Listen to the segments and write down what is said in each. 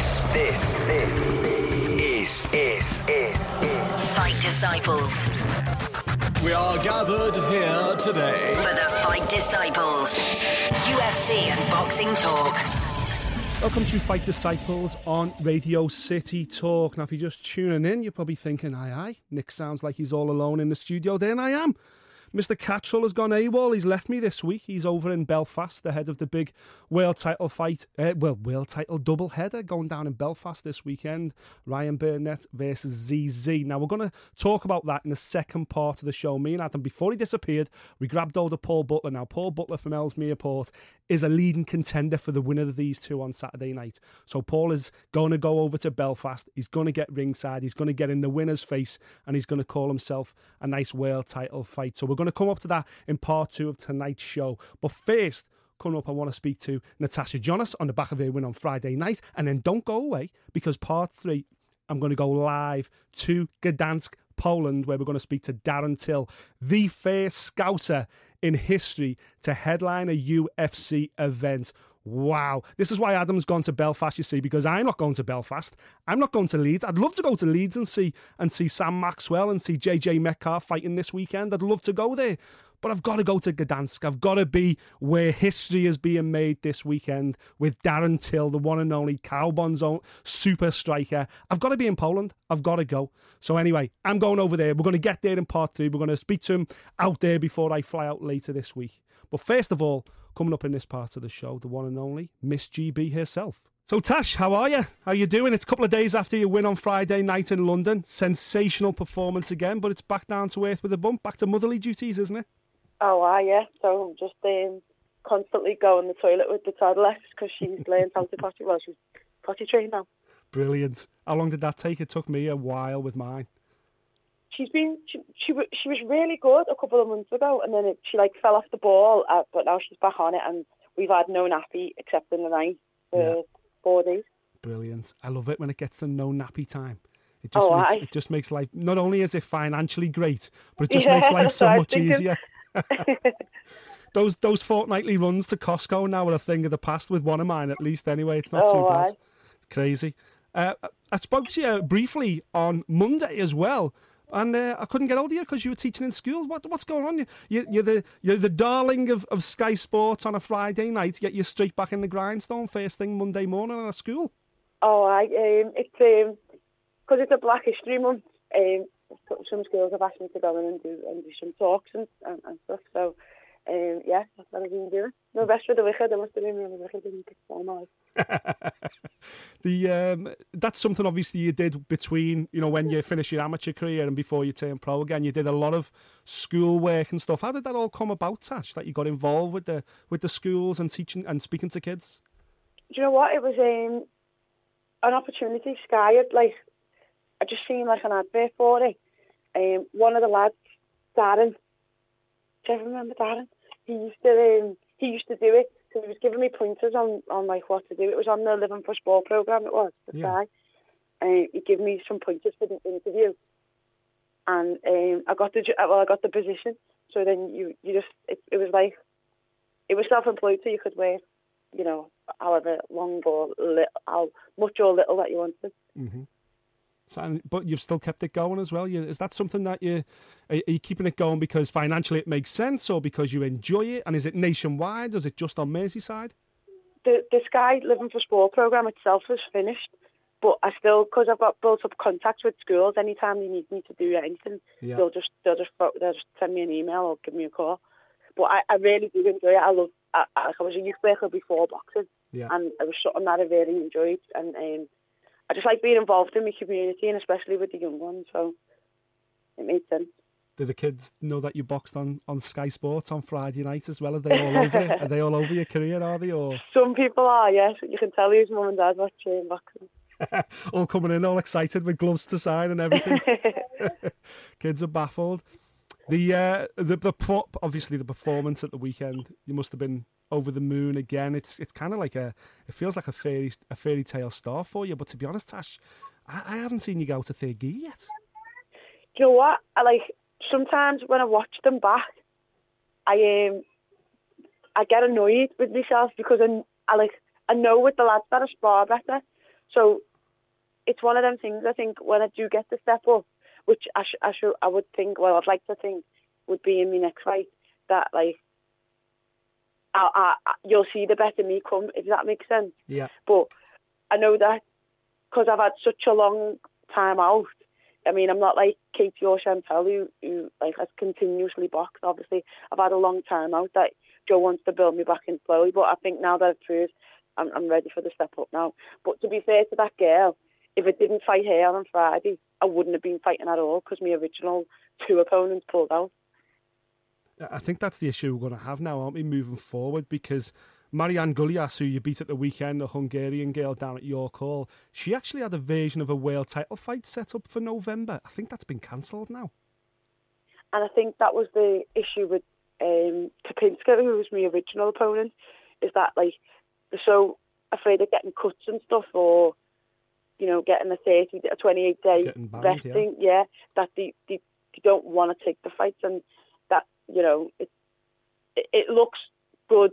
This, this, this is, is, is, is. Fight Disciples. We are gathered here today. For the Fight Disciples. UFC and boxing talk. Welcome to Fight Disciples on Radio City Talk. Now, if you're just tuning in, you're probably thinking, aye, aye, Nick sounds like he's all alone in the studio. Then I am. Mr. Catchall has gone AWOL. He's left me this week. He's over in Belfast, ahead of the big world title fight. Uh, well, world title double header going down in Belfast this weekend. Ryan Burnett versus ZZ. Now, we're going to talk about that in the second part of the show. Me and Adam, before he disappeared, we grabbed hold of Paul Butler. Now, Paul Butler from Ellesmere Port is a leading contender for the winner of these two on Saturday night. So, Paul is going to go over to Belfast. He's going to get ringside. He's going to get in the winner's face and he's going to call himself a nice world title fight. So, we're going to come up to that in part two of tonight's show. But first, coming up, I want to speak to Natasha Jonas on the back of her win on Friday night. And then don't go away because part three, I'm going to go live to Gdansk, Poland, where we're going to speak to Darren Till, the first scouser in history to headline a UFC event. Wow. This is why Adam's gone to Belfast, you see, because I'm not going to Belfast. I'm not going to Leeds. I'd love to go to Leeds and see and see Sam Maxwell and see JJ Metcalf fighting this weekend. I'd love to go there. But I've got to go to Gdansk. I've got to be where history is being made this weekend with Darren Till, the one and only Cowbon's own super striker. I've got to be in Poland. I've got to go. So anyway, I'm going over there. We're going to get there in part three. We're going to speak to him out there before I fly out later this week. But first of all, coming up in this part of the show, the one and only Miss GB herself. So Tash, how are you? How you doing? It's a couple of days after your win on Friday night in London. Sensational performance again, but it's back down to earth with a bump, back to motherly duties, isn't it? Oh, ah, yeah. So I'm just um, constantly going the toilet with the toddler because she's learned how to potty. Well, she's potty trained now. Brilliant. How long did that take? It took me a while with mine. She's been she she, she was really good a couple of months ago, and then it, she like fell off the ball. Uh, but now she's back on it, and we've had no nappy except in the night for yeah. four days. Brilliant. I love it when it gets to no nappy time. It just oh, makes, it just makes life. Not only is it financially great, but it just yeah, makes life so much easier. those those fortnightly runs to Costco now are a thing of the past with one of mine at least. Anyway, it's not oh, too bad. It's crazy. Uh, I spoke to you briefly on Monday as well, and uh, I couldn't get hold of you because you were teaching in school. What, what's going on? You, you're the you're the darling of, of Sky Sports on a Friday night, yet you're straight back in the grindstone first thing Monday morning at school. Oh, I um, it's because um, it's a Black History Month. Um, some schools have asked me to go in and do and do some talks and, and, and stuff. So um, yeah, that's what I've been doing. No best for the wicked. I must have been really wicked in the um, that's something obviously you did between you know when you finished your amateur career and before you turned pro again. You did a lot of school work and stuff. How did that all come about, Tash? That you got involved with the with the schools and teaching and speaking to kids. Do you know what? It was um, an opportunity. Sky had like I just seen like an advert for it. Um, one of the lads, Darren. Do you remember Darren? He used to um, he used to do it. So he was giving me pointers on, on like what to do. It was on the Living for Sport program. It was the yeah. and he gave me some pointers for the interview. And um, I got the well, I got the position. So then you you just it, it was like it was self-employed, so you could work, you know, however long or little, how much or little that you wanted. Mm-hmm. So, but you've still kept it going as well. You, is that something that you are, you keeping it going because financially it makes sense, or because you enjoy it? And is it nationwide? Or is it just on Merseyside? The the Sky Living for Sport program itself is finished, but I still because I've got built up contacts with schools. Anytime they need me to do anything, yeah. they'll just they'll just they'll just send me an email or give me a call. But I, I really do enjoy it. I love. I, I was a youth worker before boxing, yeah. and it was something that I really enjoyed. And um, I just like being involved in my community and especially with the young ones. So it made sense. Do the kids know that you boxed on, on Sky Sports on Friday night as well? Are they all over it? Are they all over your career? Are they? Or some people are. Yes, you can tell whose mum and dad watching boxing. all coming in, all excited with gloves to sign and everything. kids are baffled. The uh, the the obviously the performance at the weekend. You must have been over the moon again. It's it's kind of like a it feels like a fairy a fairy tale star for you. But to be honest, Tash, I, I haven't seen you go to third gear yet. Do you know what? I like sometimes when I watch them back, I um I get annoyed with myself because I, I like I know with the lads that are spar better. So it's one of them things. I think when I do get the step up, which I sh- I should I would think. Well, I'd like to think would be in my next fight that like. I, I, you'll see the better me come if that makes sense. Yeah. But I know that because I've had such a long time out. I mean, I'm not like Katie or Chantelle who, who like has continuously boxed. Obviously, I've had a long time out that Joe wants to build me back in slowly. But I think now that I've proved, I'm, I'm ready for the step up now. But to be fair to that girl, if I didn't fight her on Friday, I wouldn't have been fighting at all because my original two opponents pulled out. I think that's the issue we're going to have now, aren't we, moving forward? Because Marianne Gullias, who you beat at the weekend, the Hungarian girl down at York Hall, she actually had a version of a world title fight set up for November. I think that's been cancelled now. And I think that was the issue with um, Kapinska, who was my original opponent, is that like they're so afraid of getting cuts and stuff, or you know, getting a 30, a 28 day banned, resting, yeah. that they, they, they don't want to take the fights, and you know, it, it looks good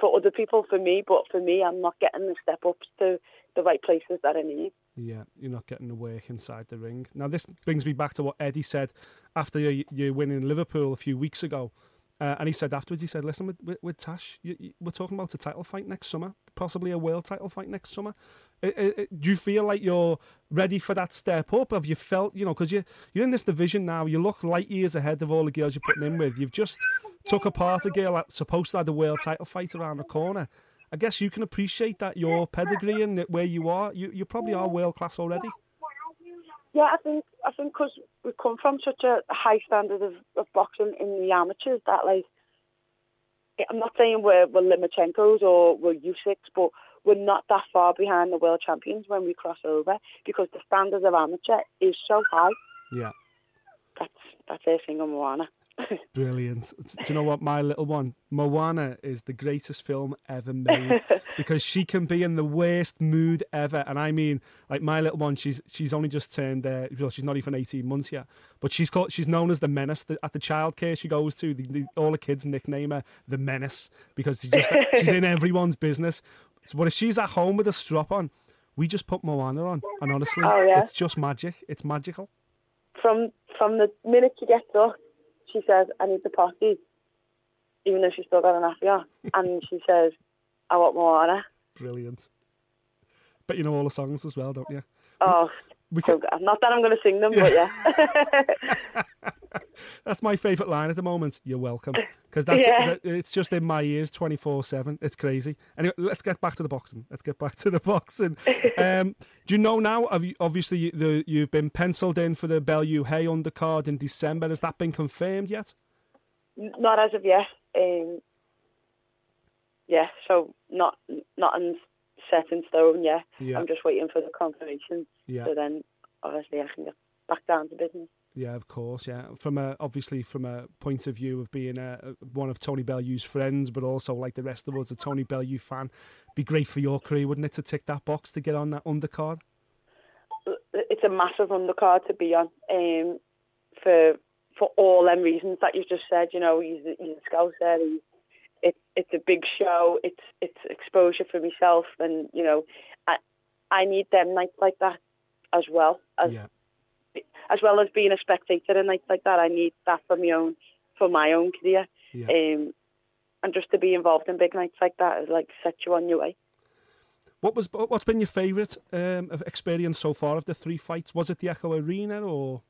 for other people, for me, but for me, I'm not getting the step ups to the right places that I need. Yeah, you're not getting the work inside the ring. Now, this brings me back to what Eddie said after you, you win in Liverpool a few weeks ago. Uh, and he said afterwards, he said, listen, with, with, with Tash, you, you, we're talking about a title fight next summer, possibly a world title fight next summer. I, I, do you feel like you're ready for that step up? Have you felt, you know, because you, you're in this division now, you look light years ahead of all the girls you're putting in with. You've just took apart a girl that's supposed to have the world title fight around the corner. I guess you can appreciate that your pedigree and where you are. You, you probably are world class already. Yeah, I think I think because we come from such a high standard of, of boxing in the amateurs that like I'm not saying we're we're Lomachenko's or we're Usyks, but we're not that far behind the world champions when we cross over because the standards of amateur is so high. Yeah. That's that's their thing on Moana. Brilliant. Do you know what? My little one, Moana, is the greatest film ever made because she can be in the worst mood ever. And I mean, like my little one, she's she's only just turned. Uh, well, she's not even eighteen months yet, but she's called. She's known as the menace the, at the childcare she goes to. The, the, all the kids nickname her the menace because she's just she's in everyone's business. But if she's at home with a strap on, we just put Moana on, and honestly, Oh, yeah. it's just magic. It's magical. From from the minute she gets up, she says, "I need the potty," even though she's still got an nappy on, and she says, "I want Moana." Brilliant. But you know all the songs as well, don't you? Oh, We can, not that I'm going to sing them, but yeah. That's my favourite line at the moment. You're welcome. Because that's Yeah. that- it's just in my ears 24 7. It's crazy. Anyway, let's get back to the boxing. Let's get back to the boxing. Um, do you know now? Have you, obviously, the, you've been penciled in for the Bellew Haye undercard in December. Has that been confirmed yet? Not as of yet. Um, yeah, so not nothing's set in stone yet. Yeah. I'm just waiting for the confirmation. Yeah. So then, obviously, I can get back down to business. Yeah, of course. Yeah, from a obviously from a point of view of being a, one of Tony Bellew's friends, but also like the rest of us, a Tony Bellew fan, be great for your career, wouldn't it, to tick that box to get on that undercard? It's a massive undercard to be on. Um, for for all them reasons that you've just said. You know, he's a- he's a scouser. He's, it, it's a big show. It's it's exposure for myself, and you know, I I need them nights like that as well as Yeah. as well as being a spectator and nights like that. I need that for my own for my own career. Yeah. Um, and just to be involved in big nights like that is like set you on your way. What was what's been your favourite um, experience so far of the three fights? Was it the Echo Arena or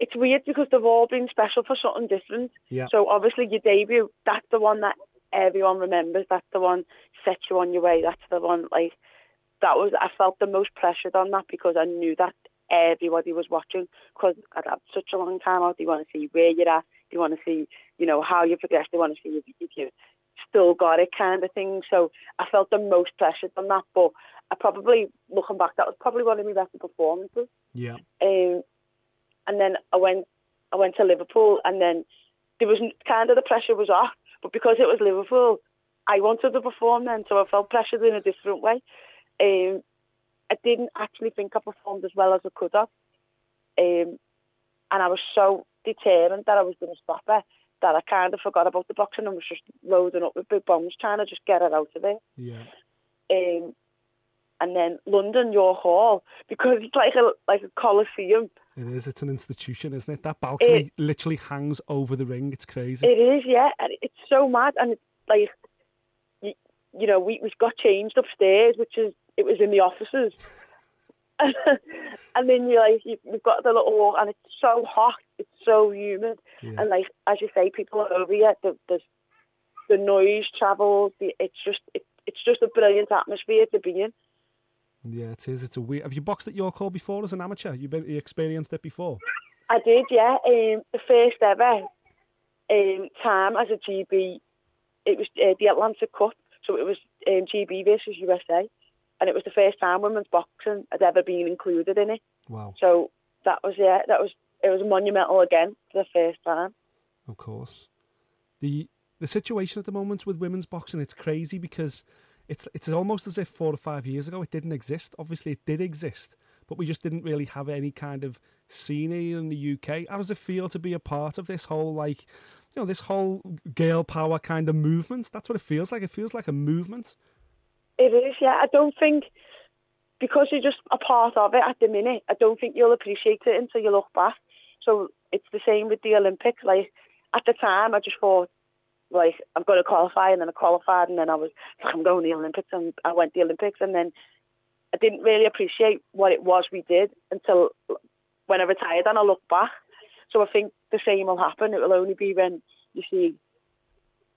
It's weird because they've all been special for something different. Yeah. So obviously your debut, that's the one that everyone remembers. That's the one sets you on your way. That's the one like that was. I felt the most pressured on that because I knew that everybody was watching because I'd had such a long time out. They want to see where you're at. They want to see you know how you progress. They want to see if, if you still got it kind of thing. So I felt the most pressured on that. But I probably looking back, that was probably one of my best performances. yeah, Um, and then I went, I went to Liverpool, and then there was kind of the pressure was off, but because it was Liverpool, I wanted to perform then, so I felt pressured in a different way. Um, I didn't actually think I performed as well as I could have, um, and I was so determined that I was going to stop her that I kind of forgot about the boxing and was just loading up with big bombs, trying to just get it out of there. yeah, Um, and then London York Hall because it's like a like a coliseum. It is. It's an institution, isn't it? That balcony it, literally hangs over the ring. It's crazy. It is, yeah, and it's so mad. And it's like, you, you know, we we got changed upstairs, which is it was in the offices. and then you're like you, we've got the little walk, and it's so hot, it's so humid, yeah. and like as you say, people are over here. The the, the noise travels. The, it's just it, it's just a brilliant atmosphere to be in. Yeah, it is. It's a weird. Have you boxed at York Hall before as an amateur? You've been you experienced it before. I did, yeah. Um, the first ever um, time as a GB, it was uh, the Atlantic Cup, so it was um, GB versus USA and it was the first time women's boxing had ever been included in it. Wow! So that was yeah, that was it was monumental again for the first time. Of course, the the situation at the moment with women's boxing it's crazy because it's it's almost as if four or five years ago it didn't exist. Obviously, it did exist, but we just didn't really have any kind of scene in the UK. How does it feel to be a part of this whole like, you know, this whole girl power kind of movement? That's what it feels like. It feels like a movement. It is, yeah. I don't think because you're just a part of it at the minute. I don't think you'll appreciate it until you look back. So it's the same with the Olympics. Like at the time, I just thought, like I'm going to qualify, and then I qualified, and then I was like, I'm going to the Olympics, and I went to the Olympics, and then I didn't really appreciate what it was we did until when I retired, and I look back. So I think the same will happen. It will only be when you see,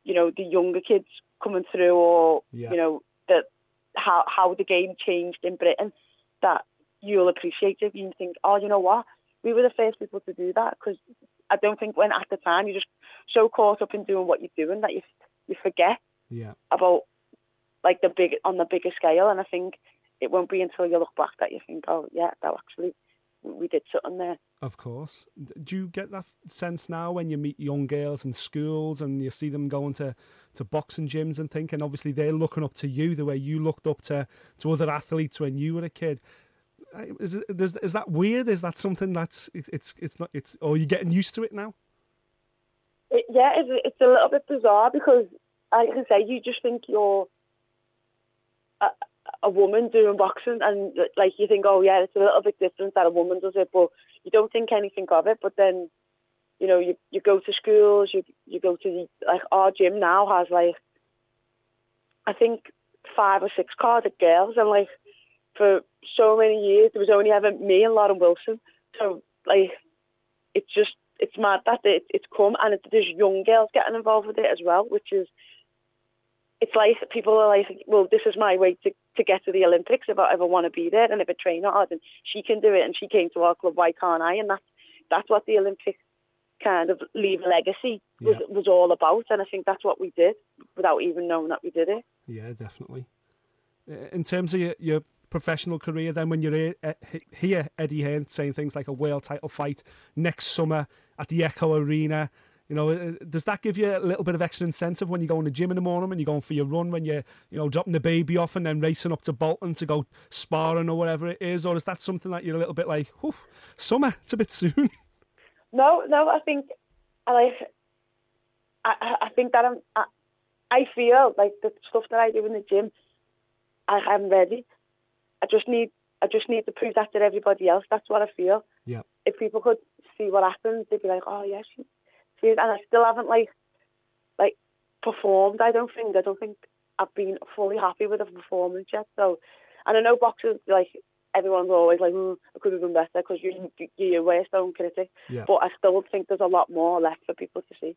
you know, the younger kids coming through, or yeah. you know, that how how the game changed in Britain that you'll appreciate it. You think, oh, you know what? We were the first people to do that because I don't think when at the time you're just so caught up in doing what you're doing that you you forget yeah. about like the big on the bigger scale. And I think it won't be until you look back that you think, oh yeah, that actually we did something there. Of course. Do you get that sense now when you meet young girls in schools and you see them going to, to boxing gyms and thinking, obviously they're looking up to you the way you looked up to, to other athletes when you were a kid? Is, it, is, is that weird? Is that something that's it's it's not it's or you getting used to it now? It, yeah, it's, it's a little bit bizarre because like I say you just think you're a woman doing boxing and like you think, oh yeah, it's a little bit different that a woman does it, but you don't think anything of it. But then, you know, you you go to schools, you you go to the, like our gym now has like, I think five or six carded girls, and like for so many years there was only ever me and Lauren Wilson. So like, it's just it's mad that it, it's come and it, there's young girls getting involved with it as well, which is it's like people are like, well, this is my way to, to get to the Olympics if I ever want to be there and if I train hard and she can do it and she came to our club, why can't I? And that's, that's what the Olympics kind of leave a legacy was, yeah. was all about. And I think that's what we did without even knowing that we did it. Yeah, definitely. In terms of your, your professional career, then when you're here, uh, Eddie Hearn saying things like a world title fight next summer at the Echo Arena, you know, uh, does that give you a little bit of extra incentive when you go in the gym in the morning, when you're going for your run, when you're, you know, dropping the baby off and then racing up to Bolton to go sparring or whatever it is? Or is that something that you're a little bit like, whew, summer, it's a bit soon? No, no, I think, like, I, I think that I'm, I, I feel like the stuff that I do in the gym, I, I'm ready. I just need, I just need to prove that to everybody else. That's what I feel. Yeah. If people could see what happens, they'd be like, oh, yeah, she, and I still haven't like like performed. I don't think I don't think I've been fully happy with the performance yet. So, and I know boxers like everyone's always like, mm, I could have done better because you you're your worst own critic. Yeah. But I still think there's a lot more left for people to see.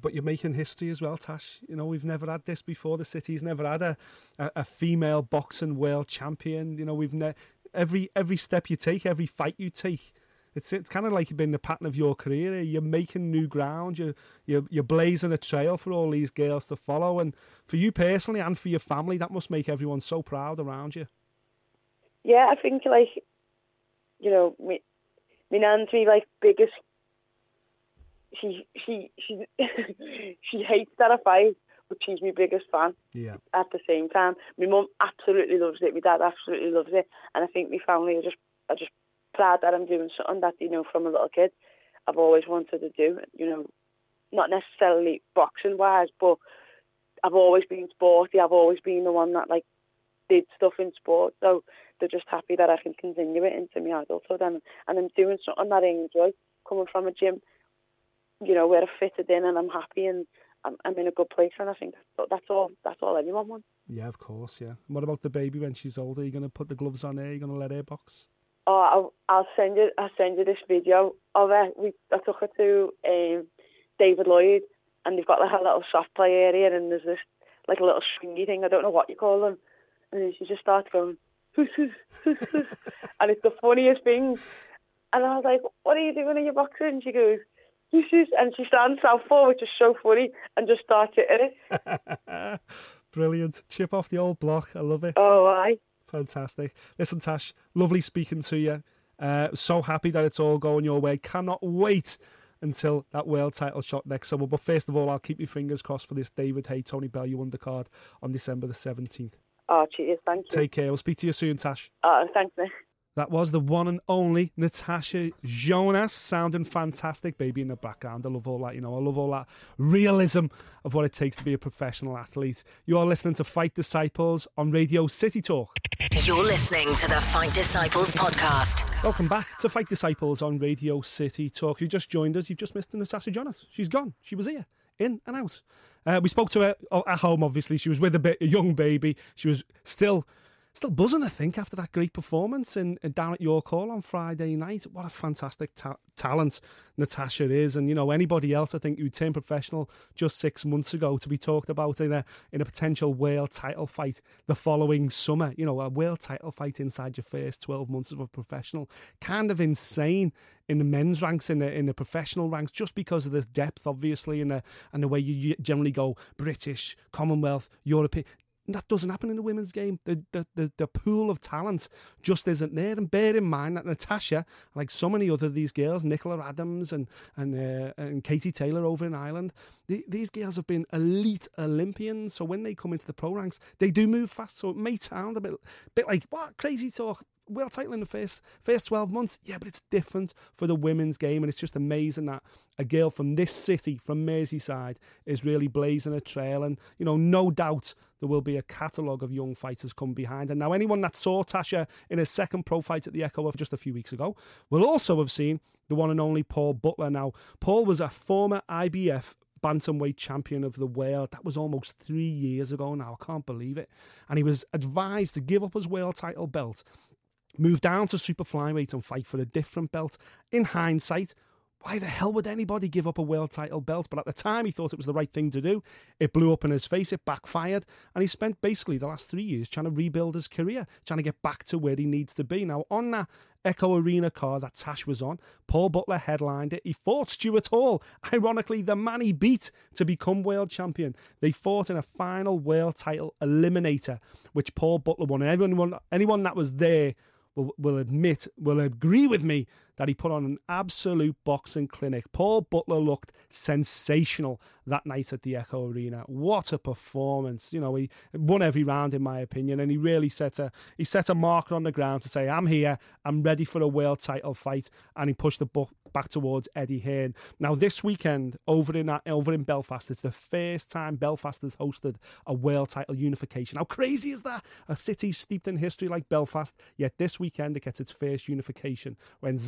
But you're making history as well, Tash. You know, we've never had this before. The city's never had a, a, a female boxing world champion. You know, we've ne- every every step you take, every fight you take, it's it's kind of like been the pattern of your career. You're making new ground. You're, you're you're blazing a trail for all these girls to follow, and for you personally and for your family, that must make everyone so proud around you. Yeah, I think like you know, me, me nan's me like biggest. She she she she hates that I fight, but she's my biggest fan. Yeah. At the same time, my mum absolutely loves it. My dad absolutely loves it, and I think my family are just are just proud that I'm doing something that, you know, from a little kid I've always wanted to do, you know, not necessarily boxing wise, but I've always been sporty. I've always been the one that like did stuff in sport. So they're just happy that I can continue it into my adulthood and and I'm doing something that I enjoy. Coming from a gym, you know, where I fitted in and I'm happy and I'm, I'm in a good place. And I think that's, that's all. That's all anyone wants. Yeah, of course. Yeah. And what about the baby when she's older? Are you going to put the gloves on her? Are you going to let her box? Oh, I'll, I'll send you. I'll send you this video of her. We I took her to um, David Lloyd, and they've got like a little soft play area, and there's this like a little swingy thing. I don't know what you call them, and then she just starts going, and it's the funniest thing. And I was like, "What are you doing in your boxing?" And she goes, and she stands out southpaw, which is so funny, and just starts hitting it. Brilliant. Chip off the old block. I love it. Oh, aye. Fantastic. Listen, Tash, lovely speaking to you. Uh, so happy that it's all going your way. Cannot wait until that world title shot next summer. But first of all, I'll keep your fingers crossed for this David Haye, Tony Bellew undercard on December the 17th. Oh, cheers. Thank you. Take care. We'll speak to you soon, Tash. Oh, thanks, Nick. That was the one and only Natasha Jonas, sounding fantastic, baby in the background. I love all that, you know, I love all that realism of what it takes to be a professional athlete. You are listening to Fight Disciples on Radio City Talk. You're listening to the Fight Disciples podcast. Welcome back to Fight Disciples on Radio City Talk. If you just joined us, you've just missed Natasha Jonas. She's gone. She was here, in and out. Uh, we spoke to her at home, obviously. She was with a, bit, a young baby. She was still still buzzing, I think, after that great performance in, in down at York Hall on Friday night. What a fantastic ta- talent Natasha is, and you know anybody else I think who turned professional just six months ago to be talked about in a in a potential world title fight the following summer. You know, a world title fight inside your first twelve months of a professional, kind of insane in the men's ranks, in the in the professional ranks, just because of this depth, obviously, and the and the way you generally go British, Commonwealth, European that doesn't happen in the women's game. The, the, the, the, pool of talent just isn't there. And bear in mind that Natasha, like so many other of these girls, Nicola Adams and and uh, and Katie Taylor over in Ireland, the, these girls have been elite Olympians. So when they come into the pro ranks, they do move fast. So it may sound a bit, bit like what crazy talk world title in the first first 12 months. Yeah, but it's different for the women's game, and it's just amazing that a girl from this city, from Merseyside, is really blazing a trail. And you know, no doubt there will be a catalogue of young fighters come behind. And now, anyone that saw Tasha in a second pro fight at the Echo of just a few weeks ago will also have seen the one and only Paul Butler. Now, Paul was a former IBF bantamweight champion of the world. That was almost three years ago now. I can't believe it. And he was advised to give up his world title belt move down to super flyweight and fight for a different belt. In hindsight, why the hell would anybody give up a world title belt? But at the time, he thought it was the right thing to do. It blew up in his face, it backfired, and he spent basically the last three years trying to rebuild his career, trying to get back to where he needs to be. Now, on that Echo Arena card that Tash was on, Paul Butler headlined it. He fought Stuart Hall, ironically, the man he beat to become world champion. They fought in a final world title eliminator, which Paul Butler won. And everyone, anyone that was there will, will admit, will agree with me that he put on an absolute boxing clinic. Paul Butler looked sensational that night at the Echo Arena. What a performance! You know, he won every round in my opinion, and he really set a he set a marker on the ground to say, "I'm here, I'm ready for a world title fight," and he pushed the book back towards Eddie Hearn. Now, this weekend over in over in Belfast, it's the first time Belfast has hosted a world title unification. How crazy is that? A city steeped in history like Belfast, yet this weekend it gets its first unification when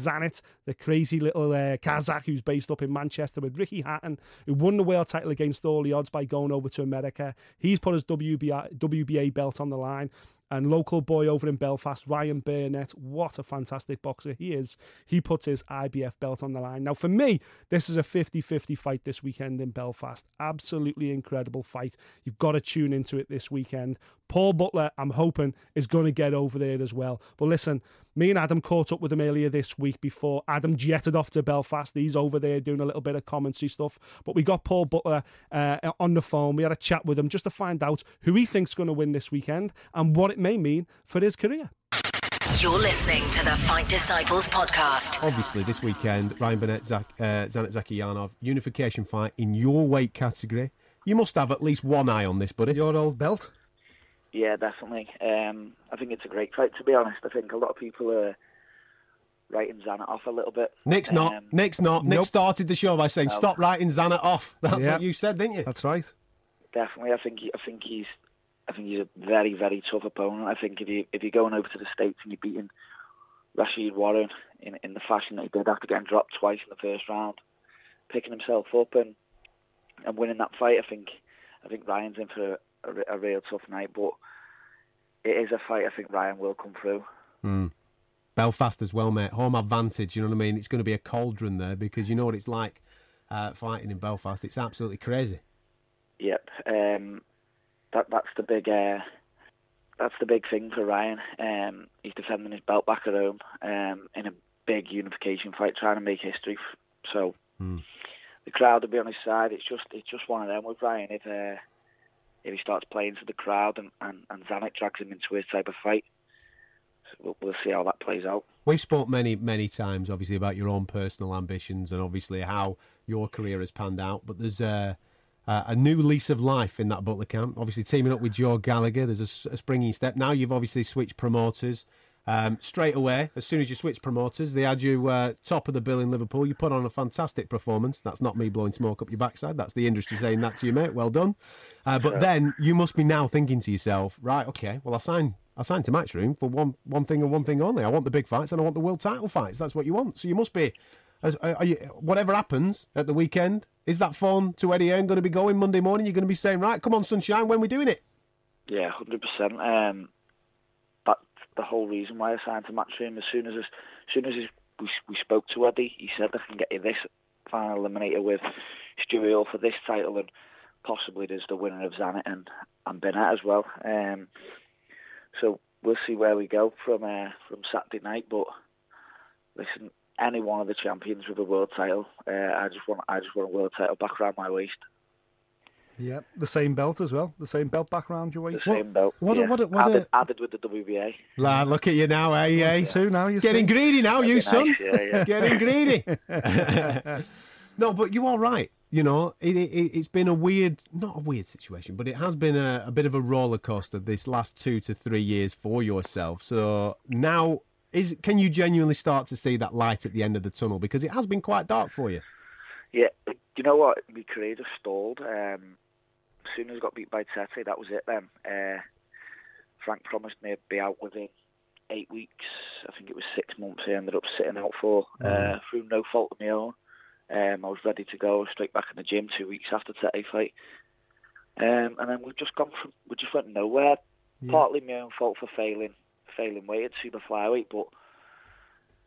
The crazy little uh, Kazakh who's based up in Manchester with Ricky Hatton, who won the world title against all the odds by going over to America, he's put his WBA, WBA belt on the line and local boy over in Belfast, Ryan Burnett, what a fantastic boxer he is. He puts his IBF belt on the line. Now, for me, this is a 50 50 fight this weekend in Belfast. Absolutely incredible fight. You've got to tune into it this weekend. Paul Butler, I'm hoping, is going to get over there as well. But listen, me and Adam caught up with him earlier this week before Adam jetted off to Belfast. He's over there doing a little bit of commentary stuff. But we got Paul Butler uh, on the phone. We had a chat with him just to find out who he thinks going to win this weekend and what it may mean for his career. You're listening to the Fight Disciples podcast. Obviously, this weekend, Ryan Burnett, Zach, uh, Zhanat Zhakiyanov, unification fight in your weight category. You must have at least one eye on this, buddy. Your old belt? Yeah, definitely. Um, I think it's a great fight. To be honest, I think a lot of people are writing Zhanat off a little bit. Nick's not. Um, Nick's not. Nick nope. started the show by saying, No. "Stop writing Zhanat off." That's Yeah. what you said, didn't you? That's right. Definitely, I think he, I think he's I think he's a very, very tough opponent. I think if you if you're going over to the states and you're beating Rau'shee Warren in in the fashion that he did after getting dropped twice in the first round, picking himself up and and winning that fight, I think I think Ryan's in for a, a, a real tough night. But it is a fight I think Ryan will come through. Belfast as well, mate. Home advantage. You know what I mean? It's going to be a cauldron there because you know what it's like uh, fighting in Belfast. It's absolutely crazy. Yep, um, that that's the big uh, that's the big thing for Ryan. Um, he's defending his belt back at home um, in a big unification fight, trying to make history. So the crowd will be on his side. It's just it's just one of them with Ryan. If uh, if he starts playing to the crowd and and, and Zhanat drags him into his type of fight, we'll, see how that plays out. We've spoke many, many times, obviously, about your own personal ambitions and obviously how your career has panned out. But there's a, a, a new lease of life in that Butler camp. Obviously, teaming up with Joe Gallagher, there's a springing step. Now you've obviously switched promoters. Um, straight away, as soon as you switch promoters, they had you uh, top of the bill in Liverpool. You put on a fantastic performance. That's not me blowing smoke up your backside. That's the industry saying that to you, mate. Well done. Uh, but then you must be now thinking to yourself, right? Okay, well I signed. I signed to Matchroom for one one thing and one thing only. I want the big fights and I want the world title fights. That's what you want. So you must be. As, are you, whatever happens at the weekend, is that phone to Eddie Hearn going to be going Monday morning? You're going to be saying, right, come on, sunshine, when we're doing it. Yeah, hundred percent. Um, that's the whole reason why I signed to Matchroom. As soon as as soon as we we spoke to Eddie, he said I can get you this final eliminator with Stewie Hall for this title, and possibly there's the winner of Zhanat and and Burnett as well. Um, so we'll see where we go from uh, from Saturday night. But listen, any one of the champions with a world title, uh, I just want I just want a world title back around my waist. Yeah, the same belt as well. The same belt back around your The waist. same belt. what a- yeah. what a- what a- added, added with the WBA. Lad, look at you now, eh? eh? Two now, You're Getting see. greedy now, you Nice, son. yeah, yeah. Getting greedy. no, but you are right. You know, it, it, it's been a weird, not a weird situation, but it has been a, a bit of a roller coaster this last two to three years for yourself. So now, is can you genuinely start to see that light at the end of the tunnel? Because it has been quite dark for you. Yeah, you know what? My career just stalled. Um, as soon as I got beat by Tete, that was it then. Uh, Frank promised me I'd be out within eight weeks. I think it was six months I ended up sitting out for, uh, through no fault of my own. Um, I was ready to go straight back in the gym two weeks after Tete fight. Um, and then we've just gone from, we just went nowhere. Partly my own fault for failing, failing weight at super flyweight, but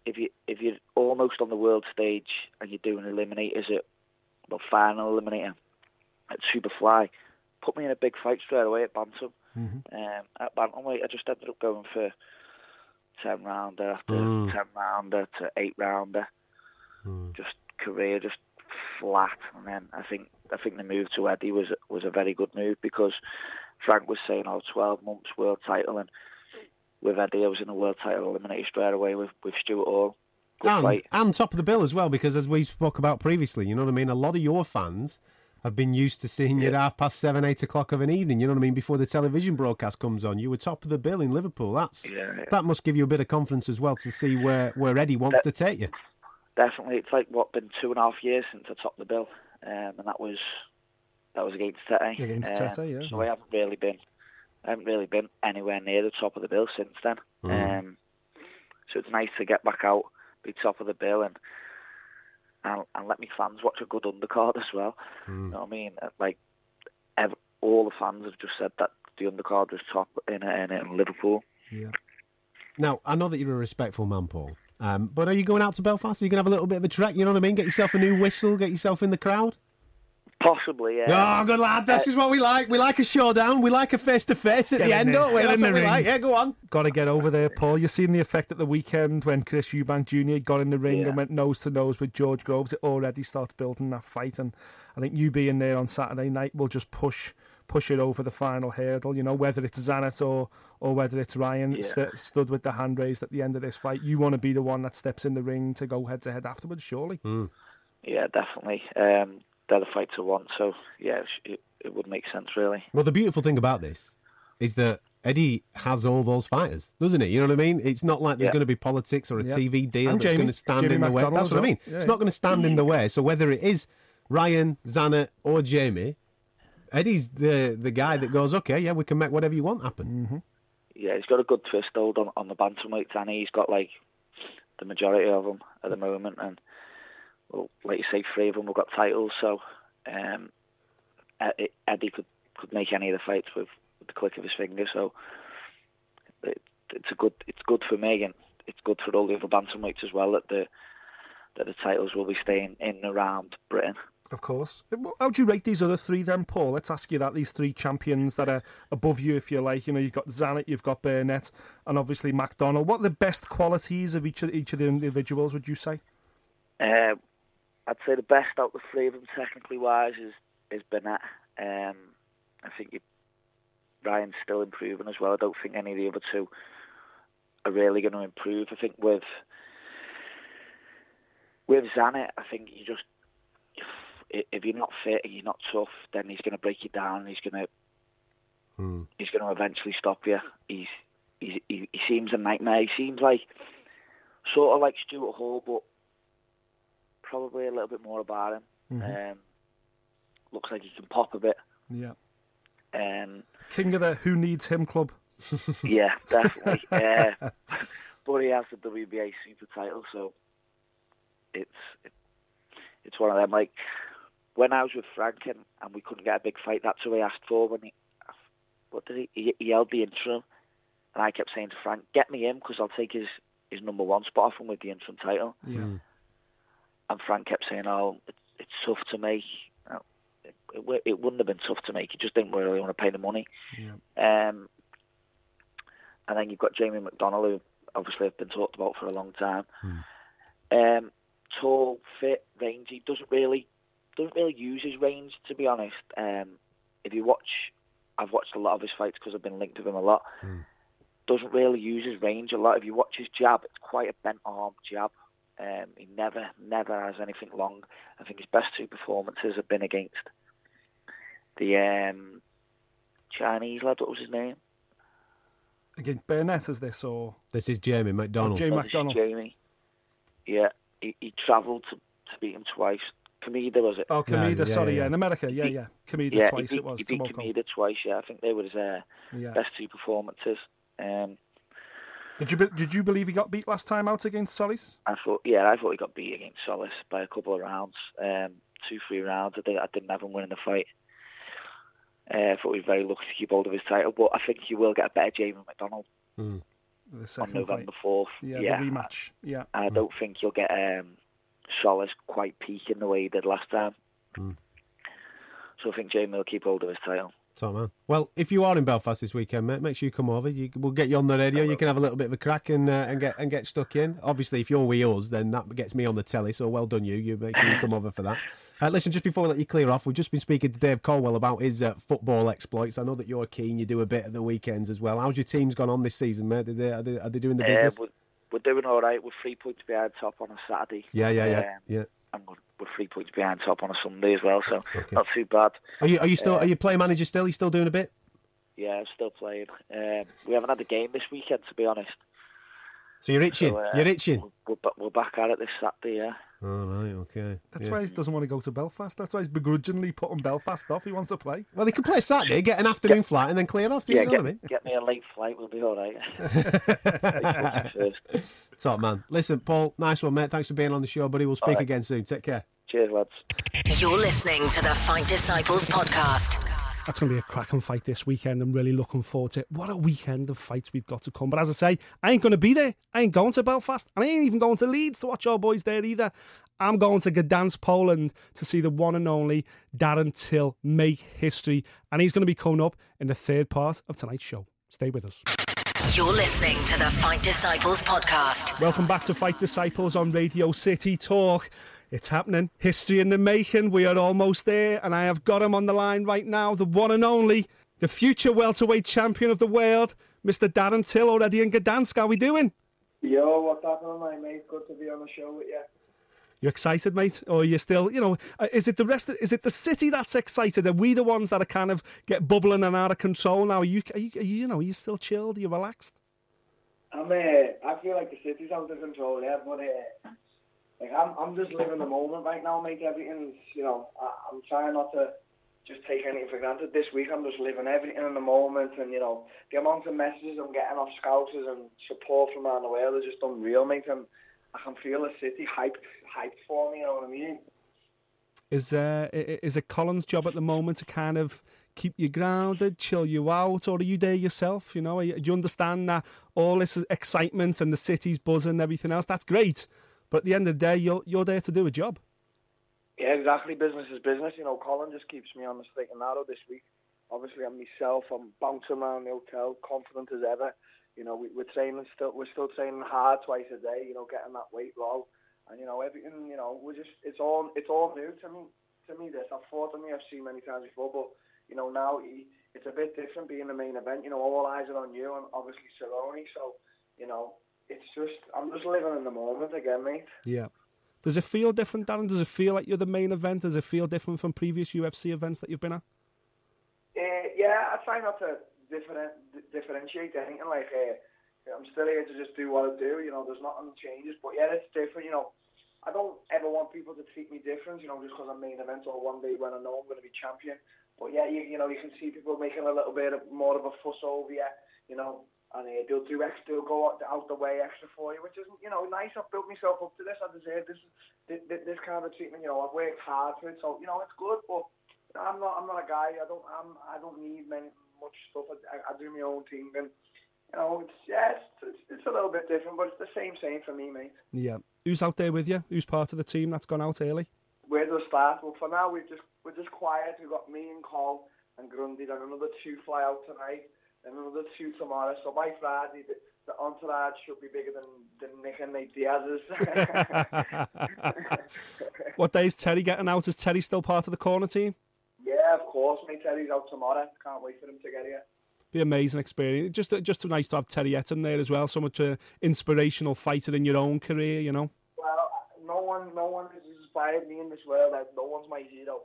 if you if you're almost on the world stage and you're doing eliminators at well final eliminator at Superfly, put me in a big fight straight away at Bantam. Mm-hmm. Um, at Bantamweight, I just ended up going for ten rounder after mm. ten rounder to eight rounder. Mm. Just career just flat, and then I think I think the move to Eddie was was a very good move because Frank was saying, "Oh, 12 months world title," and with Eddie, I was in the world title eliminated straight away with with Stuart Hall. Good And, fight. and top of the bill as well, because as we spoke about previously, you know what I mean? A lot of your fans have been used to seeing you at half past seven, eight o'clock of an evening, you know what I mean, before the television broadcast comes on. You were top of the bill in Liverpool. That's Yeah, yeah. That must give you a bit of confidence as well to see where, where Eddie wants to take you. definitely. It's like what been two and a half years since I topped the bill, um, and that was that was against Tete. Against Um, Tete, yeah. So I haven't really been, I haven't really been anywhere near the top of the bill since then. Um, so it's nice to get back out, be top of the bill, and and, and let me fans watch a good undercard as well. You know what I mean? Uh, Like, ev- all the fans have just said that the undercard was top in in, in Liverpool. Yeah. Now, I know that you're a respectful man, Paul, um, but are you going out to Belfast? Are you going to have a little bit of a trek? You know what I mean? Get yourself a new whistle, get yourself in the crowd? Possibly, yeah. Oh, good lad. This is what we like. We like a showdown. We like a face to face at the end, there. don't we? That's what we like. Yeah, go on. Got to get over there, Paul. You've seen the effect at the weekend when Chris Eubank Jr. got in the ring Yeah. and went nose to nose with George Groves. It already starts building that fight, and I think you being there on Saturday night will just push push it over the final hurdle. You know, whether it's Zhanat or or whether it's Ryan Yeah. st- stood with the hand raised at the end of this fight. You want to be the one that steps in the ring to go head to head afterwards, surely. Yeah, definitely. Um, they're the fight to want, so yeah, it, sh- it, it would make sense, really. Well, the beautiful thing about this is that Eddie has all those fighters, doesn't he? You know what I mean? It's not like there's Yeah. going to be politics or a Yeah. TV deal And that's Jamie- going to stand Jamie in the way. McDonnell That's what I mean. Yeah, it's not going to stand in the way. So whether it is Ryan, Zhanat, or Jamie, Eddie's the the guy that goes, okay, yeah, we can make whatever you want happen. Mm-hmm. Yeah, he's got a good twist hold on, on the bantamweights, and he's got like the majority of them at the moment. And well, like you say, three of them have got titles, so um, Eddie could could make any of the fights with, with the click of his finger. So it, it's a good it's good for me, and it's good for all the other bantamweights as well that the that the titles will be staying in and around Britain. Of course. How do you rate these other three then, Paul? Let's ask you that. These three champions that are above you, if you like. You know, you've got Zhanat, you've got Burnett, and obviously McDonnell. What are the best qualities of each of each of the individuals? Would you say? Uh, I'd say the best out of the three of them, technically wise, is is Burnett. Um, I think you, Ryan's still improving as well. I don't think any of the other two are really going to improve. I think with with Zhanat, I think you just if you're not fit and you're not tough, then he's going to break you down. He's going to Hmm. he's going to eventually stop you. He's, he's he, he seems a nightmare. He seems like sort of like Stuart Hall, but probably a little bit more about him. Mm-hmm. Um, looks like he can pop a bit. Yeah. Um, King of the Who Needs Him Club. yeah, definitely. uh, but he has the WBA super title, so it's it, it's one of them. Like when I was with Frank and, and we couldn't get a big fight, that's who I asked for. When he, what did he? He, he held the interim, and I kept saying to Frank, "Get me in because I'll take his his number one spot off him with the interim title." Yeah. And Frank kept saying, "Oh, it's, it's tough to make." It, it, it wouldn't have been tough to make. He just didn't really want to pay the money. Um, and then you've got Jamie McDonnell, who obviously have been talked about for a long time. Um, tall, fit, rangy. Doesn't really doesn't really use his range, to be honest. Um, if you watch, I've watched a lot of his fights because I've been linked with him a lot. Doesn't really use his range a lot. If you watch his jab, it's quite a bent arm jab. Um, he never, never has anything long. I think his best two performances have been against the um, Chinese lad. What was his name? Against Burnett, is this or This is Jamie McDonnell. Jamie Oh, this McDonnell? Jamie. Yeah, he, he travelled to, to beat him twice. Kameda was it? Oh, Kameda, yeah, sorry, yeah. yeah. in America, yeah, yeah. Kameda yeah, twice he beat, it was. he beat Tomoki. Kameda twice. Yeah, I think they were his uh, Yeah. best two performances. Um, Did you be- did you believe he got beat last time out against Solis? I thought, yeah, I thought he got beat against Solis by a couple of rounds, um, two, three rounds. I, did, I didn't have him winning the fight. Uh, I thought he was very lucky to keep hold of his title, but I think you will get a better Jamie McDonnell The on November fourth. Yeah, yeah. the rematch. Yeah. And I don't think you'll get um, Solis quite peaking the way he did last time. So I think Jamie will keep hold of his title. Top man. Well, if you are in Belfast this weekend, mate, make sure you come over. You, we'll get you on the radio. You can have a little bit of a crack and uh, and get and get stuck in. Obviously, if you're with us, then that gets me on the telly. So well done, you. You make sure you come over for that. Uh, listen, just before we let you clear off, we've just been speaking to Dave Colwell about his uh, football exploits. I know that you're keen. You do a bit at the weekends as well. How's your team's gone on this season, mate? Are they, are they, are they doing the business? we're, we're doing all right. We're three points behind top on a Saturday. yeah, yeah, yeah, Um, yeah. and we're, we're three points behind top on a Sunday as well, so not too bad. Are you are you still are you playing manager still? Are you still doing a bit? Yeah, I'm still playing. Um, we haven't had a game this weekend, to be honest. So you're itching. So, uh, you're itching. We're, we're back at it this Saturday, yeah. All right, okay. That's yeah. why he doesn't want to go to Belfast. That's why he's begrudgingly putting Belfast off. He wants to play. Well, they can play Saturday, get an afternoon flight, and then clear off. Do you Yeah, know get, what I mean? get me a late flight, we'll be all right. First. Top man. Listen, Paul, nice one, mate. Thanks for being on the show, buddy. We'll speak right. again soon. Take care. Cheers, lads. You're listening to the Fight Disciples podcast. That's going to be a cracking fight this weekend. I'm really looking forward to it. What a weekend of fights we've got to come. But as I say, I ain't going to be there. I ain't going to Belfast. And I ain't even going to Leeds to watch our boys there either. I'm going to Gdansk, Poland to see the one and only Darren Till make history. And he's going to be coming up in the third part of tonight's show. Stay with us. You're listening to the Fight Disciples podcast. Welcome back to Fight Disciples on Radio City Talk. It's happening. History in the making. We are almost there, and I have got him on the line right now. The one and only, the future welterweight champion of the world, Mr. Darren Till, already in Gdansk. How we doing? Yo, what's happening, my mate? Good to be on the show with you. You excited, mate? Or are you still, you know, uh, is it the rest? Of, is it the city that's excited? Are we the ones that are kind of get bubbling and out of control now? Are you, are you, are you, you know, are you still chilled? Are you relaxed? I'm, uh, I feel like the city's out of control, yeah, but uh, like I'm, I'm just living the moment right now, mate. Everything's, you know, I, I'm trying not to just take anything for granted. This week I'm just living everything in the moment, and you know the amount of messages I'm getting off scouts and support from around the world is just unreal, mate. And I can feel the city hyped, hyped for me. You know what I mean? Is uh, is it Colin's job at the moment to kind of keep you grounded, chill you out, or are you there yourself? You know, do you understand that all this excitement and the city's buzzing and everything else? That's great, but at the end of the day, you're you're there to do a job. Yeah, exactly. Business is business. You know, Colin just keeps me on the straight and narrow this week. Obviously, I'm myself. I'm bouncing around the hotel, confident as ever. You know, we, we're training still. We're still training hard twice a day. You know, getting that weight low, and you know everything. You know, we're just. It's all. It's all new to me. To me, this I've fought on the FC many times before, but you know now it's a bit different being the main event. You know, all eyes are on you and obviously Cerrone. So, you know, it's just I'm just living in the moment again, mate. Yeah. Does it feel different, Darren? Does it feel like you're the main event? Does it feel different from previous UFC events that you've been at? Uh, yeah, I try not to different, d- differentiate anything. Like, uh, I'm still here to just do what I do. You know, there's nothing changes. But yeah, it's different. You know, I don't ever want people to treat me different. You know, just because I'm main event or one day when I know I'm going to be champion. But yeah, you, you know, you can see people making a little bit of, more of a fuss over you. You know, and uh, they'll do extra, they'll go out, out the way extra for you, which is you know nice. I've built myself up to this. I deserve this, this, this kind of treatment. You know, I've worked hard for it, so you know it's good. But you know, I'm not, I'm not a guy. I don't, I'm, I don't need many, much stuff. I, I, I do my own thing, and you know, it's yeah, it's, it's, it's a little bit different, but it's the same, same for me, mate. Yeah. Who's out there with you? Who's part of the team that's gone out early? Where do I start? Well, for now, we've just we're just quiet. We've got me and Cole and Grundy, and another two fly out tonight, and another two tomorrow. So by Friday, the, the entourage should be bigger than, than Nick and Nate Diaz's. What day is Terry getting out? Is Terry still part of the corner team? yeah, of course, mate. Terry's out tomorrow. Can't wait for him to get here. Be amazing experience. Just just nice to have Terry Etim there as well. So much uh, inspirational fighter in your own career. You know. Well, no one, no one has inspired me in this world. Like, no one's my hero.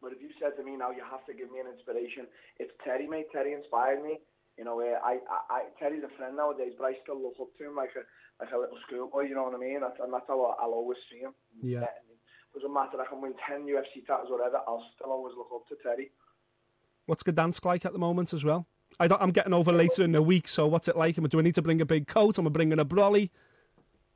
But if you said to me now, you have to give me an inspiration. It's Terry, mate. Terry inspired me. You know, uh, I, I, I, Terry's a friend nowadays, but I still look up to him like a, like a little schoolboy. You know what I mean? That's, and that's how I- I'll always see him. Yeah. Doesn't matter. I can win ten UFC titles, or whatever. I'll still always look up to Terry. What's Gdansk like at the moment as well? I don't, I'm getting over later in the week, so what's it like? Am Do I need to bring a big coat? Am I bringing a brolly?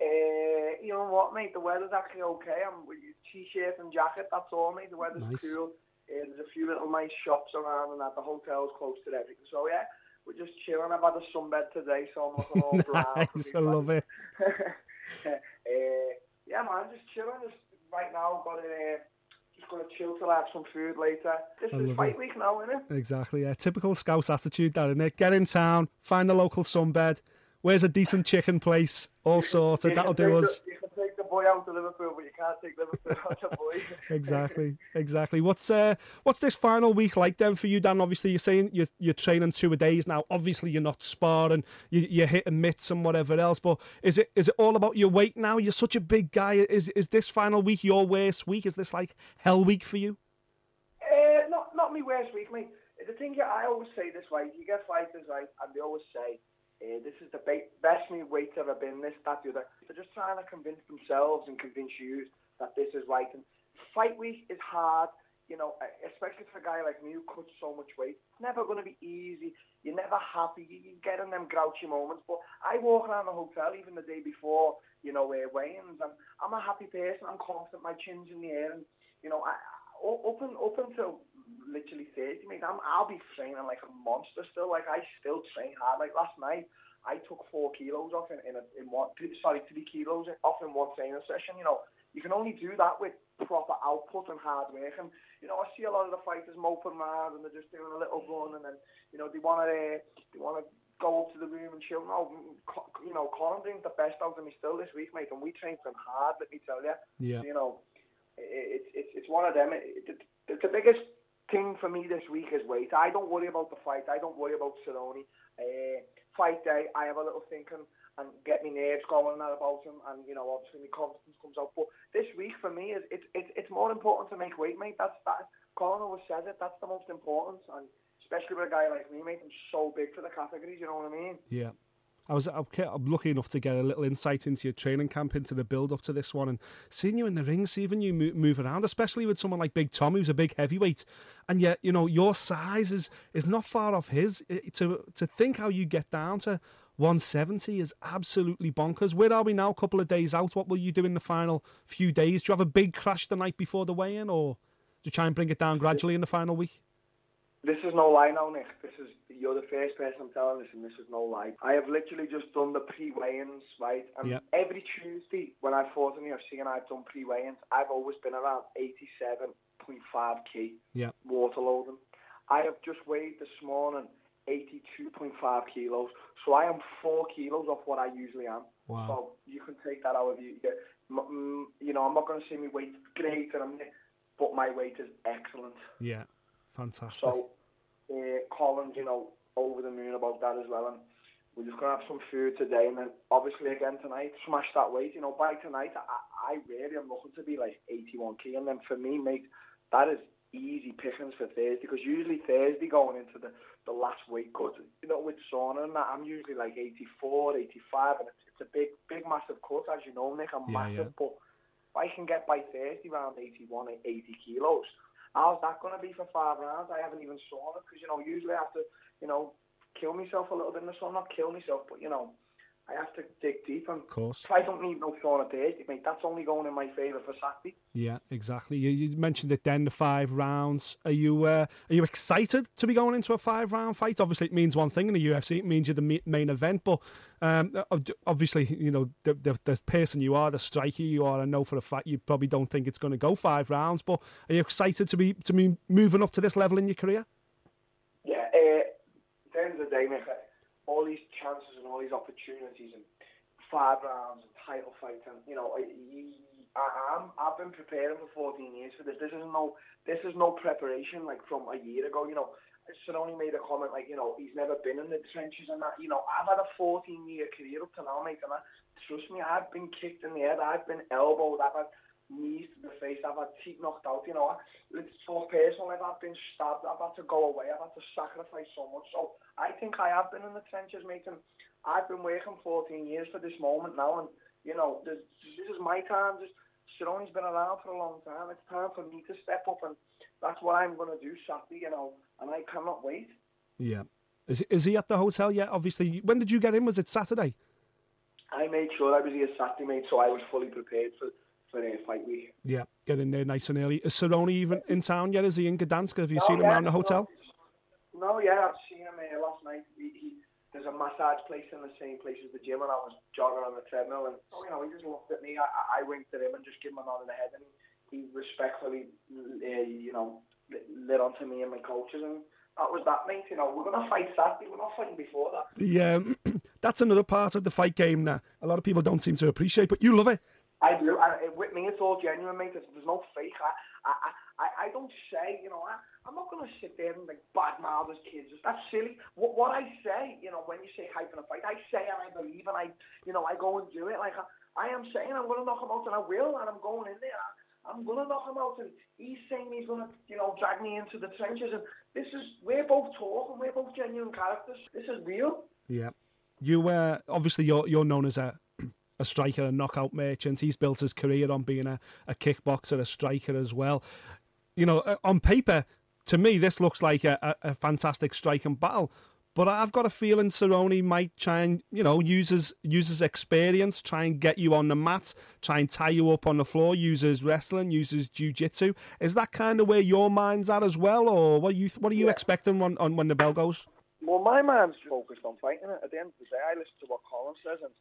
Uh, you know what, mate? The weather's actually okay. I'm with t-shirt and jacket. That's all, mate. The weather's Nice. cool. Uh, there's a few little nice shops around, and that the hotel's close to everything. So yeah, we're just chilling. I've had a sunbed today, so I'm looking all brown. nice, I love it. uh, yeah, man, just chilling. Just right now, got uh, just gonna chill till I have some food later. This I is fight it. week now, isn't it? Exactly. Yeah, typical Scouse attitude, Darren. it? get in town, find a local sunbed. Where's a decent chicken place? All sorted. That'll do us. Boy out to Liverpool, but you can't take Liverpool out to boy. exactly, exactly. What's uh, what's this final week like then for you, Dan? Obviously, you're saying you're, you're training two a days now. Obviously, you're not sparring. You, you're hitting mitts and whatever else. But is it is it all about your weight now? You're such a big guy. Is is this final week your worst week? Is this like hell week for you? Uh, not not me worst week, mate. The thing I always say this way: you get fighters right, and they always say, uh, "This is the ba- best me weight's ever been." This, that, the other. They're just trying to convince themselves and convince you that this is right. And fight week is hard, you know, especially for a guy like me who cuts so much weight. It's never going to be easy. You're never happy. You, you get in them grouchy moments. But I walk around the hotel even the day before, you know, uh, weigh-ins, and I'm a happy person. I'm confident. My chin's in the air, and you know, I, I- up and up until literally 30, mate, I'm, I'll be training like a monster still. Like, I still train hard. Like, last night, I took four kilos off in, in, a, in one, sorry, three kilos off in one training session. You know, you can only do that with proper output and hard work. And, you know, I see a lot of the fighters moping around and they're just doing a little run and then, you know, they want to, uh, they want to go up to the room and chill. No, you know, Colin brings the best out of me still this week, mate, and we trained him hard, let me tell you. Yeah. You know, it, it, it's it's one of them. It, it, it, the biggest thing for me this week is weight. I don't worry about the fight. I don't worry about Cerrone. Uh, fight day, I have a little thinking and get my nerves going about him, and you know, obviously my confidence comes out. But this week for me is it's it's it's more important to make weight, mate. That's that. Colin always says it. That's the most important, and especially with a guy like me, mate. I'm so big for the categories. You know what I mean? Yeah. I was I'm lucky enough to get a little insight into your training camp, into the build up to this one, and seeing you in the ring, seeing you move around, especially with someone like Big Tom, who's a big heavyweight, and yet you know your size is is not far off his. To to think how you get down to 170 is absolutely bonkers. Where are we now? A couple of days out. What will you do in the final few days? Do you have a big crash the night before the weigh-in, or do you try and bring it down gradually in the final week? This is no lie now, Nick. This is you're the first person I'm telling this, and this is no lie. I have literally just done the pre-weigh-ins, right? And yep. every Tuesday when I fought in the UFC and I've done pre-weigh-ins, I've always been around 87.5 k yep. water loading. I have just weighed this morning 82.5 kilos. So I am four kilos off what I usually am. Wow. So you can take that out of you. You know, I'm not going to say my weight great, and I'm, but my weight is excellent. Yeah, fantastic. So uh, Colin's, you know, over the moon about that as well. And we're just going to have some food today. And then obviously again tonight, smash that weight. You know, by tonight, I, I really am looking to be like 81 kg. And then for me, mate, that is easy pickings for Thursday because usually Thursday going into the, the last week, cause, you know, with sauna and that, I'm usually like 84, 85, and it's, it's a big, big, massive cut, as you know, Nick. I'm yeah, massive, yeah. but if I can get by Thursday around 81, 80 kilos, how's that going to be for five rounds? I haven't even sauna because, you know, usually I have to, you know, kill myself a little bit in the sun, not kill myself, but, you know, I have to dig deep. And of course. If I don't need no sauna Thursday, mate, that's only going in my favour for Saturday. Yeah, exactly. You, you, mentioned it then, the five rounds. Are you uh, are you excited to be going into a five round fight? Obviously, it means one thing in the UFC. It means you're the main event. But um, obviously, you know the, the, the person you are, the striker you are. I know for a fact you probably don't think it's going to go five rounds. But are you excited to be to be moving up to this level in your career? Yeah. Uh, the end of the day, mate, all these chances and all these opportunities and five rounds and title fights and you know I, I'm I've been preparing for 14 years for this. This is no this is no preparation like from a year ago. You know, Cerrone made a comment like you know he's never been in the trenches and that. You know, I've had a 14 year career up to now, mate, and I, trust me, I've been kicked in the head, I've been elbowed, I've had knees to the face, I've had teeth knocked out. You know, it's so personal. I've had been stabbed, I've had to go away, I've had to sacrifice so much. So I think I have been in the trenches, mate, and I've been working 14 years for this moment now, and you know, this, this is my time. Just Cerrone's been around for a long time. It's time for me to step up, and that's what I'm going to do Saturday, you know, and I cannot wait. Yeah. Is, is he at the hotel yet? Obviously, when did you get in? Was it Saturday? I made sure I was here Saturday, mate, so I was fully prepared for for the fight week. Yeah, get in there nice and early. Is Cerrone even in town yet? Is he in Gdansk? Have you no, seen him yeah, around the hotel? No, yeah, I've seen him uh, last night. He, he, there's a massage place in the same place as the gym, and I was jogging on the treadmill, and oh, you know, he just looked at me. I, I winked at him and just gave him a nod in the head, and he, respectfully, uh, you know, lit onto me and my coaches, and that was that, mate. You know, we're gonna fight Saturday. We're not fighting before that. Yeah, um, that's another part of the fight game that a lot of people don't seem to appreciate, but you love it. I do, and me, it's all genuine, mate. There's, there's no fake. I, I, I, I don't say, you know, I, I'm not going to sit there and like badmouth as kids. That's silly. What, what I say, you know, when you say hype in a fight, I say and I believe and I, you know, I go and do it. Like I, I am saying, I'm going to knock him out, and I will, and I'm going in there. I'm going to knock him out, and he's saying he's going to, you know, drag me into the trenches. And this is, we're both talking, we're both genuine characters. This is real. Yeah. You, uh, obviously, you're, you're known as a a striker, a knockout merchant. He's built his career on being a, a kickboxer, a striker as well. You know, uh, on paper, to me, this looks like a, a, a fantastic striking battle. But I've got a feeling Cerrone might try and, you know, use his, use his experience, try and get you on the mat, try and tie you up on the floor, use his wrestling, use his jiu-jitsu. Is that kind of where your mind's at as well? Or what are you, what are you yeah. expecting on, on when the bell goes? Well, my mind's focused on fighting it. At the end of the day, I listen to what Colin says, and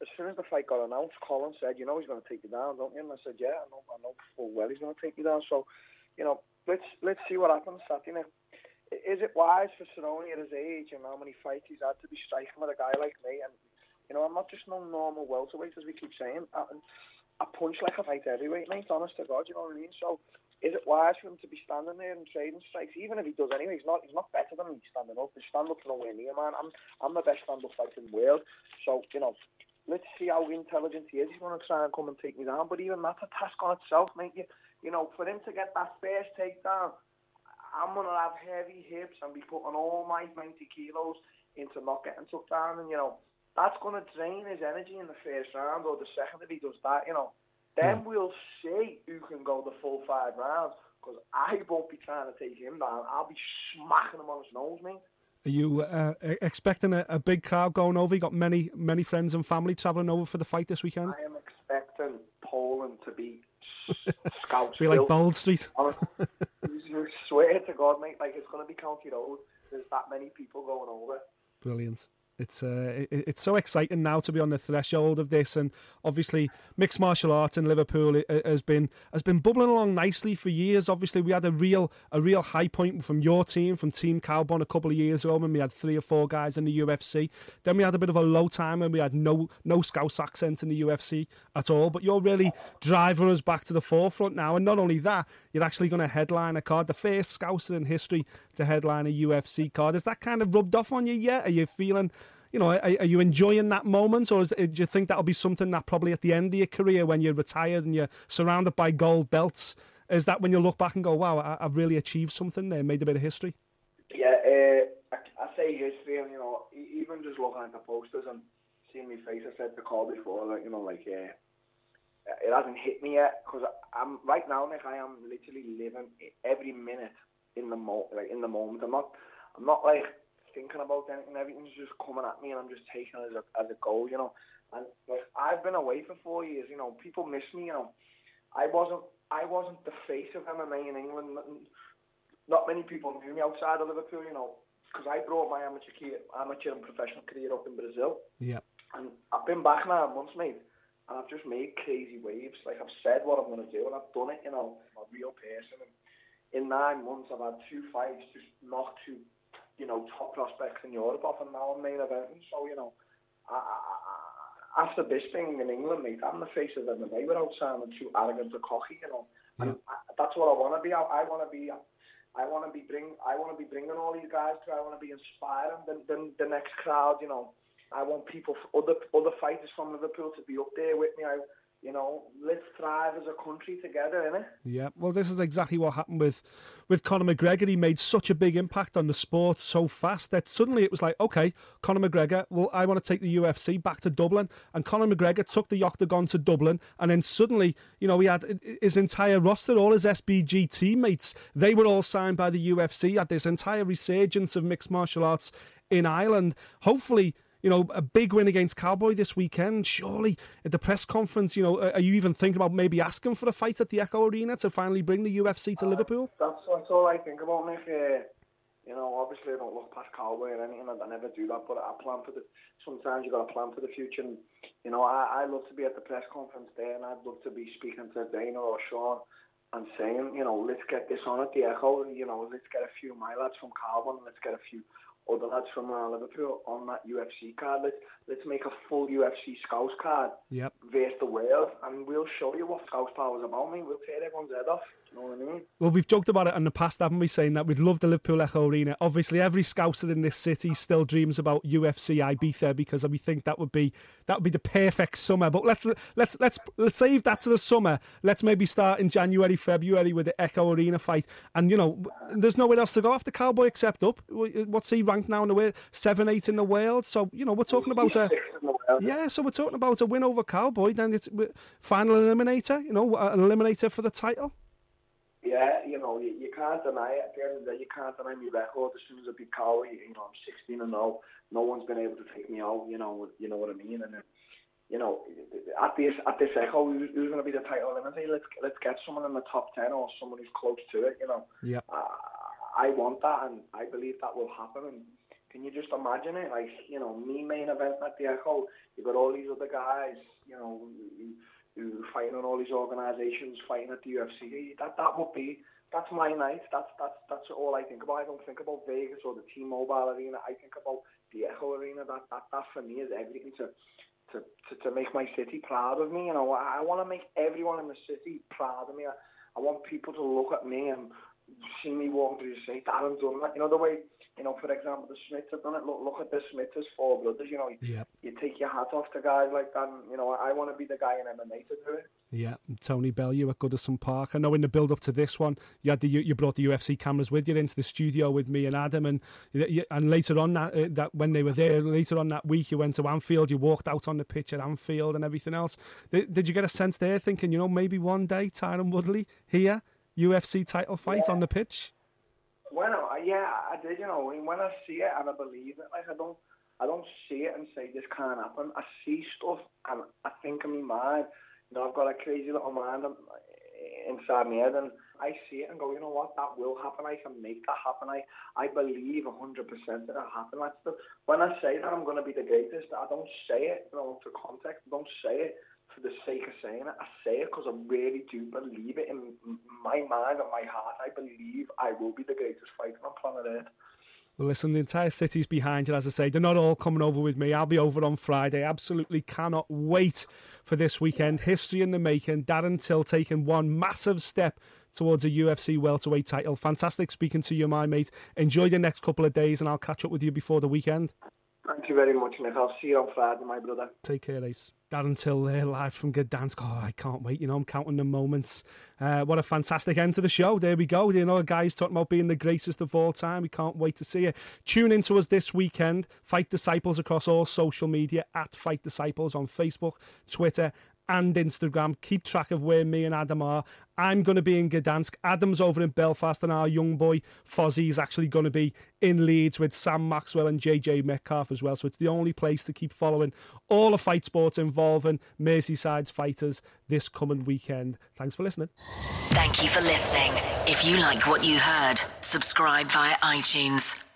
as soon as the fight got announced, Colin said, "You know he's going to take you down, don't you?" And I said, "Yeah, I know, I know full well he's going to take you down." So, you know, let's let's see what happens Saturday. Now, is it wise for Cerrone at his age and how many fights he's had to be striking with a guy like me? And you know, I'm not just no normal welterweight as we keep saying. I, I punch like a fight heavyweight, mate. Honest to God, you know what I mean? So, is it wise for him to be standing there and trading strikes? Even if he does anyway, he's not he's not better than me standing up. His stand up's nowhere near man. I'm I'm the best stand up fighter in the world. So, you know, let's see how intelligent he is. He's going to try and come and take me down. But even that's a task on itself, mate. You, you know, for him to get that first takedown, I'm going to have heavy hips and be putting all my 90 kilos into not getting took down. And, you know, that's going to drain his energy in the first round or the second if he does that, you know. Then we'll see who can go the full five rounds because I won't be trying to take him down. I'll be smacking him on his nose, mate. Are you uh, expecting a, a big crowd going over? You got many many friends and family travelling over for the fight this weekend. I am expecting Poland to be Scouse. Be like Bold Street. you swear to God, mate, like it's going to be County Road. There's that many people going over. Brilliant. It's uh, it, it's so exciting now to be on the threshold of this, and obviously mixed martial arts in Liverpool has been has been bubbling along nicely for years. Obviously, we had a real a real high point from your team, from Team Kaobon, a couple of years ago, when we had three or four guys in the UFC. Then we had a bit of a low time, and we had no no Scouse accent in the UFC at all. But you're really driving us back to the forefront now, and not only that, you're actually going to headline a card, the first Scouser in history to headline a UFC card. Is that kind of rubbed off on you yet? Are you feeling you know, are, are, you enjoying that moment, or is, do you think that'll be something that probably at the end of your career, when you're retired and you're surrounded by gold belts, is that when you look back and go, "Wow, I, have really achieved something there, made a bit of history"? Yeah, uh, I, I, say history, and you know, even just looking at the posters and seeing my face, I said the call before, like you know, like uh, it hasn't hit me yet because I'm right now, Nick. I am literally living every minute in the mo, like in the moment. I'm not, I'm not like thinking about anything. Everything's just coming at me, and I'm just taking it as a as a goal, you know. And like I've been away for four years, you know. People miss me, you know. I wasn't I wasn't the face of MMA in England. Not many people knew me outside of Liverpool, you know, because I brought my amateur career, amateur and professional career up in Brazil. Yeah. And I've been back now months, mate, and I've just made crazy waves. Like I've said what I'm going to do, and I've done it, you know. I'm a real person. And in nine months, I've had two fights, just knocked two you know, top prospects in Europe off and now I'm main eventing. So, you know, I, I, after this thing in England, mate, I'm the face of MMA without sounding too arrogant or cocky, you know. And I, that's what I want to be. I, I want to be. I want to be bring. I want to be bringing all these guys to. I want to be inspiring the, the, the next crowd. You know, I want people, other other fighters from Liverpool, to be up there with me. I you know, let's thrive as a country together, innit? Yeah, well, this is exactly what happened with with Conor McGregor. He made such a big impact on the sport so fast that suddenly it was like, okay, Conor McGregor, well, I want to take the UFC back to Dublin, and Conor McGregor took the octagon to Dublin, and then suddenly, you know, he had his entire roster, all his SBG teammates, they were all signed by the UFC. Had this entire resurgence of mixed martial arts in Ireland. Hopefully you know, a big win against Cowboy this weekend. Surely at the press conference, you know, are you even thinking about maybe asking for a fight at the Echo Arena to finally bring the UFC to uh, Liverpool? That's, that's all I think about, Nick. Uh, you know, obviously I don't look past Cowboy or anything. I, I never do that, but I plan for the. Sometimes you've got to plan for the future. And you know, I, I love to be at the press conference there, and I'd love to be speaking to Dana or Sean and saying, you know, let's get this on at the Echo. You know, let's get a few my lads from Kaobon. Let's get a few or the lads from uh, Liverpool on that UFC card. Let's let's make a full UFC Scouse card. Yep. Versus the world, and we'll show you what Scouse power is about. Me, we'll tear everyone's head off. You know what I mean? Well, we've joked about it in the past, haven't we? Saying that we'd love the Liverpool Echo Arena. Obviously, every Scouser in this city still dreams about UFC Ibiza because we think that would be that would be the perfect summer. But let's let's let's let's save that to the summer. Let's maybe start in January, February with the Echo Arena fight. And you know, there's nowhere else to go after Cowboy except up. What's he ranked now in the world? Seven, eight in the world. So you know, we're talking about a yeah. So we're talking about a win over Cowboy. Then it's final eliminator. You know, an eliminator for the title. Yeah, you know, you, you can't deny it. At the end of the day, you can't deny my record. As soon as I beat Cowboy, you know, I'm 16 and 0. No one's been able to take me out. You know, you know what I mean. And then, you know, at this at this echo, who's, who's going to be the title eliminator? Let's let's get someone in the top 10 or someone who's close to it. You know. Yeah. Uh, I want that, and I believe that will happen. And can you just imagine it? Like, you know, me main event at the Echo, you got all these other guys, you know, who, who fighting on all these organisations, fighting at the UFC. That that would be that's my night. That's that's that's all I think about. I don't think about Vegas or the T-Mobile Arena. I think about the Echo Arena. That that that for me is everything to to to, to make my city proud of me. You know, I, I want to make everyone in the city proud of me. I, I want people to look at me and see me walking through the street. Darren done that. You know the way You know, for example, the Smiths have done it. Look, look at the Smiths as four brothers. You know, you take your hat off to guys like that. And, you know, I want to be the guy in MMA to do it. Yeah, and Tony Bellew at Goodison Park. I know in the build up to this one, you had the you brought the UFC cameras with you into the studio with me and Adam, and and later on that uh, that when they were there later on that week, you went to Anfield, you walked out on the pitch at Anfield and everything else. Did, did you get a sense there, thinking you know maybe one day Tyron Woodley here, UFC title fight on the pitch? I, yeah, I did. You know, when when I see it and I believe it, like I don't, I don't see it and say this can't happen. I see stuff and I think in my mind, you know, I've got a crazy little mind inside my head, and I see it and go, you know what, that will happen. I can make that happen. I, I believe a hundred percent that it'll happen. That's the when I say that I'm going to be the greatest. I don't say it, you know, for context. I don't say it for the sake of saying it. I say it because I really do believe it in my mind and my heart. I believe I will be the greatest fighter on planet Earth. Well, listen, the entire city's behind you. As I say, they're not all coming over with me. I'll be over on Friday. Absolutely cannot wait for this weekend. History in the making. Darren Till taking one massive step towards a UFC welterweight title. Fantastic speaking to you, my mate. Enjoy the next couple of days, and I'll catch up with you before the weekend. Thank you very much, Nick. I'll see you on Friday, my brother. Take care, Ace. Darren Till there, live from Gdansk. Oh, I can't wait. You know, I'm counting the moments. Uh, what a fantastic end to the show. There we go. You know, guy's talking about being the greatest of all time. We can't wait to see it. Tune in to us this weekend. Fight Disciples across all social media at Fight Disciples on Facebook, Twitter, and Instagram. Keep track of where me and Adam are. I'm going to be in Gdansk. Adam's over in Belfast, and our young boy Fozzie is actually going to be in Leeds with Sam Maxwell and JJ Metcalf as well. So it's the only place to keep following all the fight sports involving Merseyside's fighters this coming weekend. Thanks for listening. Thank you for listening. If you like what you heard, subscribe via iTunes